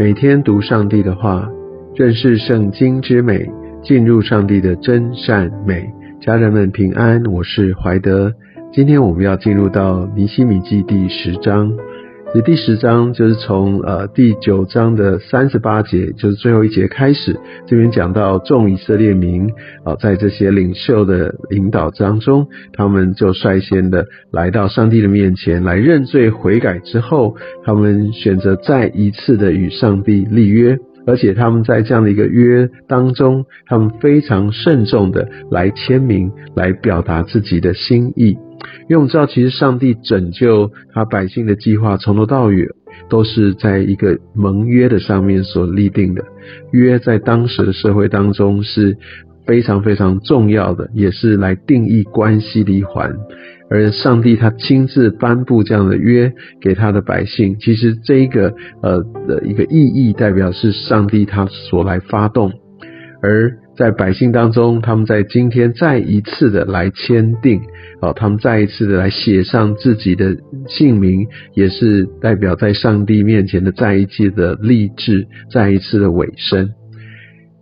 每天读上帝的话，认识圣经之美，进入上帝的真善美。家人们平安，我是怀德。今天我们要进入到尼西米记第十章。这第十章就是从呃第九章的三十八节，就是最后一节开始，这边讲到众以色列民啊，在这些领袖的引导当中，他们就率先的来到上帝的面前来认罪悔改之后，他们选择再一次的与上帝立约，而且他们在这样的一个约当中，他们非常慎重的来签名，来表达自己的心意。因为我们知道，其实上帝拯救他百姓的计划，从头到尾都是在一个盟约的上面所立定的。约在当时的社会当中是非常非常重要的，也是来定义关系的一环。而上帝他亲自颁布这样的约给他的百姓，其实这一个呃的一个意义，代表是上帝他所来发动，而。在百姓当中，他们在今天再一次的来签订，哦，他们再一次的来写上自己的姓名，也是代表在上帝面前的再一次的立志，再一次的尾声。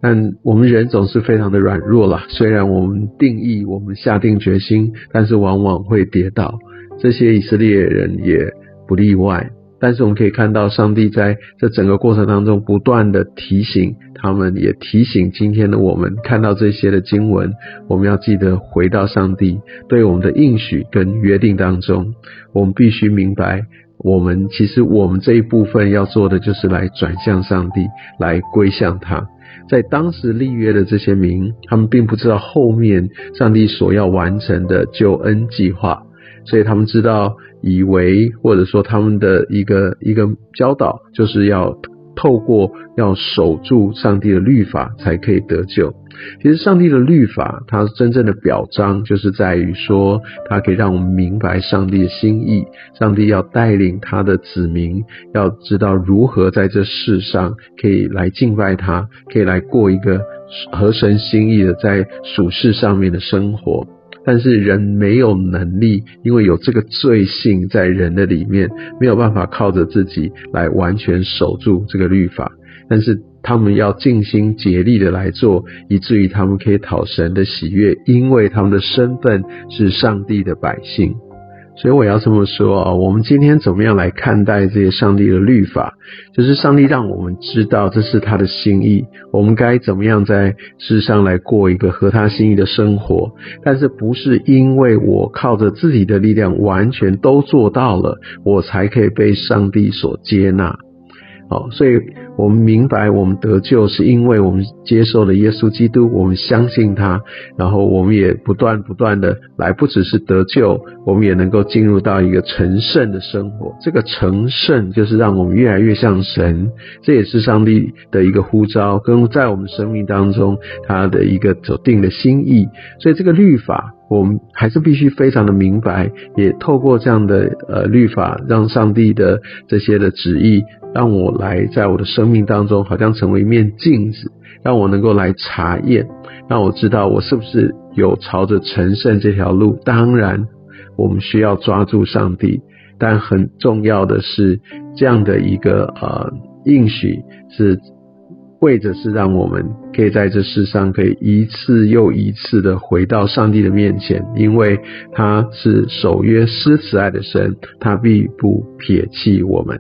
但我们人总是非常的软弱了，虽然我们定义，我们下定决心，但是往往会跌倒。这些以色列人也不例外。但是我们可以看到，上帝在这整个过程当中不断的提醒他们，也提醒今天的我们，看到这些的经文，我们要记得回到上帝对我们的应许跟约定当中。我们必须明白，我们其实我们这一部分要做的就是来转向上帝，来归向他。在当时立约的这些民，他们并不知道后面上帝所要完成的救恩计划。所以他们知道，以为或者说他们的一个一个教导，就是要透过要守住上帝的律法才可以得救。其实上帝的律法，它真正的表彰就是在于说，它可以让我们明白上帝的心意。上帝要带领他的子民，要知道如何在这世上可以来敬拜他，可以来过一个合神心意的在属世上面的生活。但是人没有能力，因为有这个罪性在人的里面，没有办法靠着自己来完全守住这个律法。但是他们要尽心竭力的来做，以至于他们可以讨神的喜悦，因为他们的身份是上帝的百姓。所以我要这么说啊，我们今天怎么样来看待这些上帝的律法？就是上帝让我们知道这是他的心意，我们该怎么样在世上来过一个合他心意的生活。但是不是因为我靠着自己的力量完全都做到了，我才可以被上帝所接纳。好，所以我们明白，我们得救是因为我们接受了耶稣基督，我们相信他，然后我们也不断不断的来，不只是得救，我们也能够进入到一个成圣的生活。这个成圣就是让我们越来越像神，这也是上帝的一个呼召，跟在我们生命当中他的一个走定的心意。所以这个律法。我们还是必须非常的明白，也透过这样的呃律法，让上帝的这些的旨意，让我来在我的生命当中，好像成为一面镜子，让我能够来查验，让我知道我是不是有朝着成圣这条路。当然，我们需要抓住上帝，但很重要的是这样的一个呃应许是。为着是让我们可以在这世上可以一次又一次的回到上帝的面前，因为他是守约施慈爱的神，他必不撇弃我们。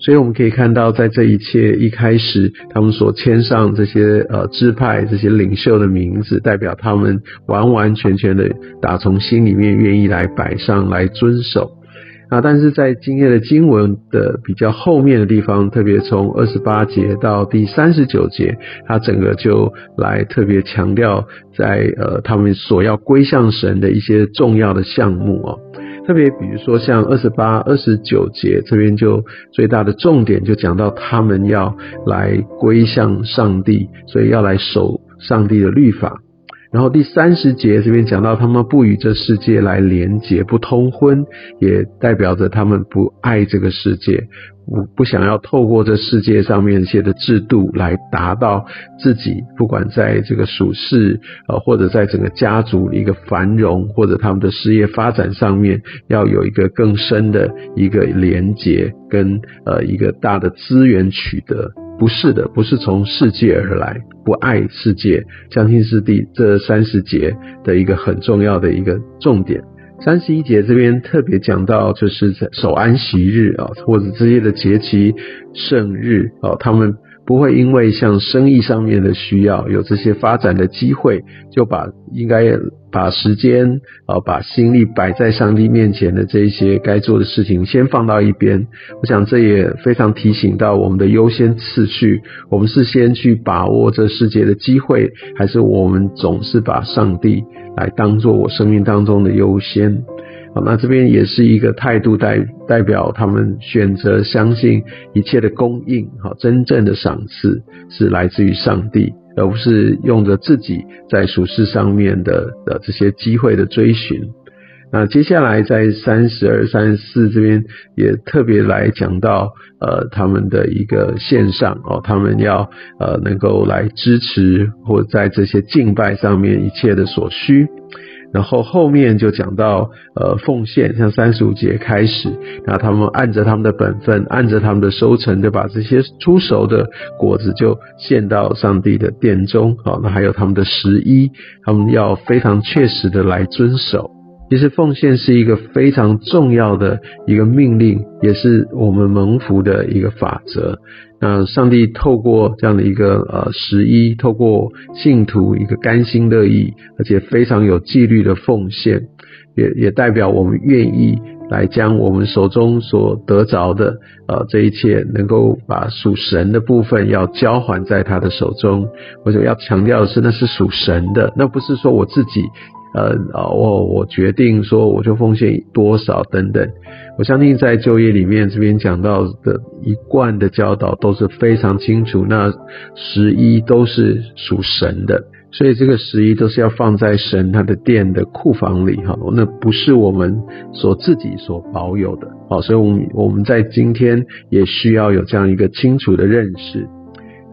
所以我们可以看到，在这一切一开始，他们所签上这些呃支派这些领袖的名字，代表他们完完全全的打从心里面愿意来摆上来遵守。啊，但是在今天的经文的比较后面的地方，特别从二十八节到第三十九节，它整个就来特别强调在呃他们所要归向神的一些重要的项目哦。特别比如说像二十八、二十九节这边就最大的重点就讲到他们要来归向上帝，所以要来守上帝的律法。然后第三十节这边讲到，他们不与这世界来连结，不通婚，也代表着他们不爱这个世界，不不想要透过这世界上面一些的制度来达到自己，不管在这个属世呃，或者在整个家族一个繁荣，或者他们的事业发展上面，要有一个更深的一个连结，跟呃一个大的资源取得。不是的，不是从世界而来，不爱世界，相信是第。这三十节的一个很重要的一个重点。三十一节这边特别讲到，就是在守安息日啊，或者这些的节期、圣日啊，他们。不会因为像生意上面的需要有这些发展的机会，就把应该把时间啊把心力摆在上帝面前的这一些该做的事情先放到一边。我想这也非常提醒到我们的优先次序，我们是先去把握这世界的机会，还是我们总是把上帝来当做我生命当中的优先？好，那这边也是一个态度代代表他们选择相信一切的供应，好，真正的赏赐是来自于上帝，而不是用着自己在俗世上面的的这些机会的追寻。那接下来在三十二、三十四这边也特别来讲到，呃，他们的一个线上哦，他们要呃能够来支持或在这些敬拜上面一切的所需。然后后面就讲到，呃，奉献，像三十五节开始，那他们按着他们的本分，按着他们的收成，就把这些出熟的果子就献到上帝的殿中，好，那还有他们的十一，他们要非常确实的来遵守。其实奉献是一个非常重要的一个命令，也是我们蒙福的一个法则。那上帝透过这样的一个呃十一，透过信徒一个甘心乐意，而且非常有纪律的奉献，也也代表我们愿意来将我们手中所得着的呃这一切，能够把属神的部分要交还在他的手中。我想要强调的是，那是属神的，那不是说我自己。呃啊，我我决定说，我就奉献多少等等。我相信在就业里面这边讲到的一贯的教导都是非常清楚。那十一都是属神的，所以这个十一都是要放在神他的殿的库房里哈。那不是我们所自己所保有的。好，所以我们我们在今天也需要有这样一个清楚的认识。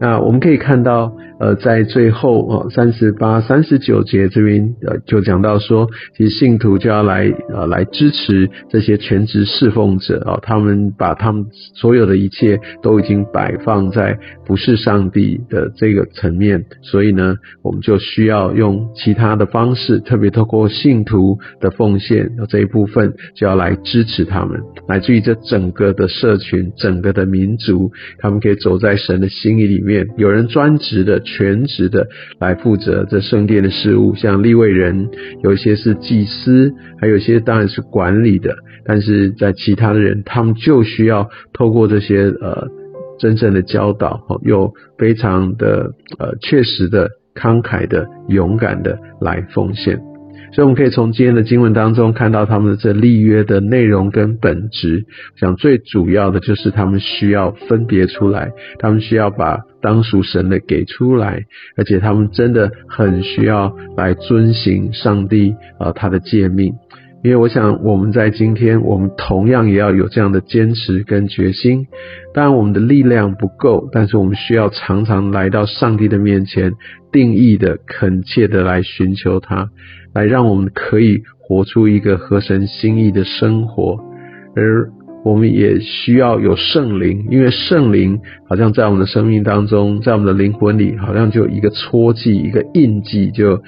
那我们可以看到。呃，在最后哦，三十八、三十九节这边呃，就讲到说，其实信徒就要来呃来支持这些全职侍奉者啊，他们把他们所有的一切都已经摆放在不是上帝的这个层面，所以呢，我们就需要用其他的方式，特别透过信徒的奉献这一部分，就要来支持他们，来自于这整个的社群、整个的民族，他们可以走在神的心意里面，有人专职的。全职的来负责这圣殿的事务，像立位人，有一些是祭司，还有一些当然是管理的。但是在其他的人，他们就需要透过这些呃真正的教导，又非常的呃确实的慷慨的勇敢的来奉献。所以我们可以从今天的经文当中看到他们的这立约的内容跟本质。想最主要的就是他们需要分别出来，他们需要把当属神的给出来，而且他们真的很需要来遵行上帝啊他的诫命。因为我想我们在今天，我们同样也要有这样的坚持跟决心。当然我们的力量不够，但是我们需要常常来到上帝的面前，定义的恳切的来寻求他。来让我们可以活出一个合神心意的生活，而我们也需要有圣灵，因为圣灵好像在我们的生命当中，在我们的灵魂里，好像就一个戳记，一个印记，就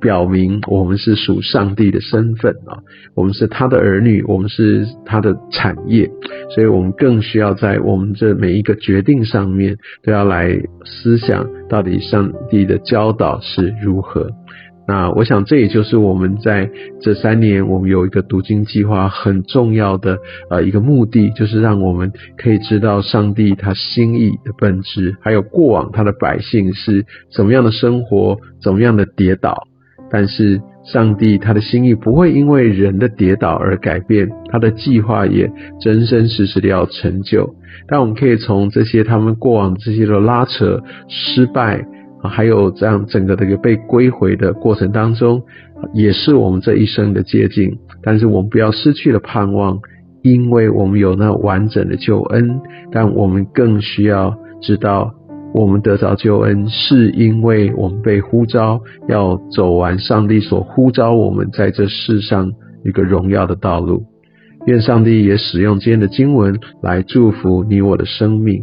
表明我们是属上帝的身份啊，我们是他的儿女，我们是他的产业，所以我们更需要在我们这每一个决定上面，都要来思想到底上帝的教导是如何。那我想，这也就是我们在这三年，我们有一个读经计划很重要的呃一个目的，就是让我们可以知道上帝他心意的本质，还有过往他的百姓是怎么样的生活，怎么样的跌倒。但是上帝他的心意不会因为人的跌倒而改变，他的计划也真真实实的要成就。但我们可以从这些他们过往这些的拉扯、失败。还有这样整个的一个被归回的过程当中，也是我们这一生的接近。但是我们不要失去了盼望，因为我们有那完整的救恩。但我们更需要知道，我们得着救恩，是因为我们被呼召要走完上帝所呼召我们在这世上一个荣耀的道路。愿上帝也使用今天的经文来祝福你我的生命。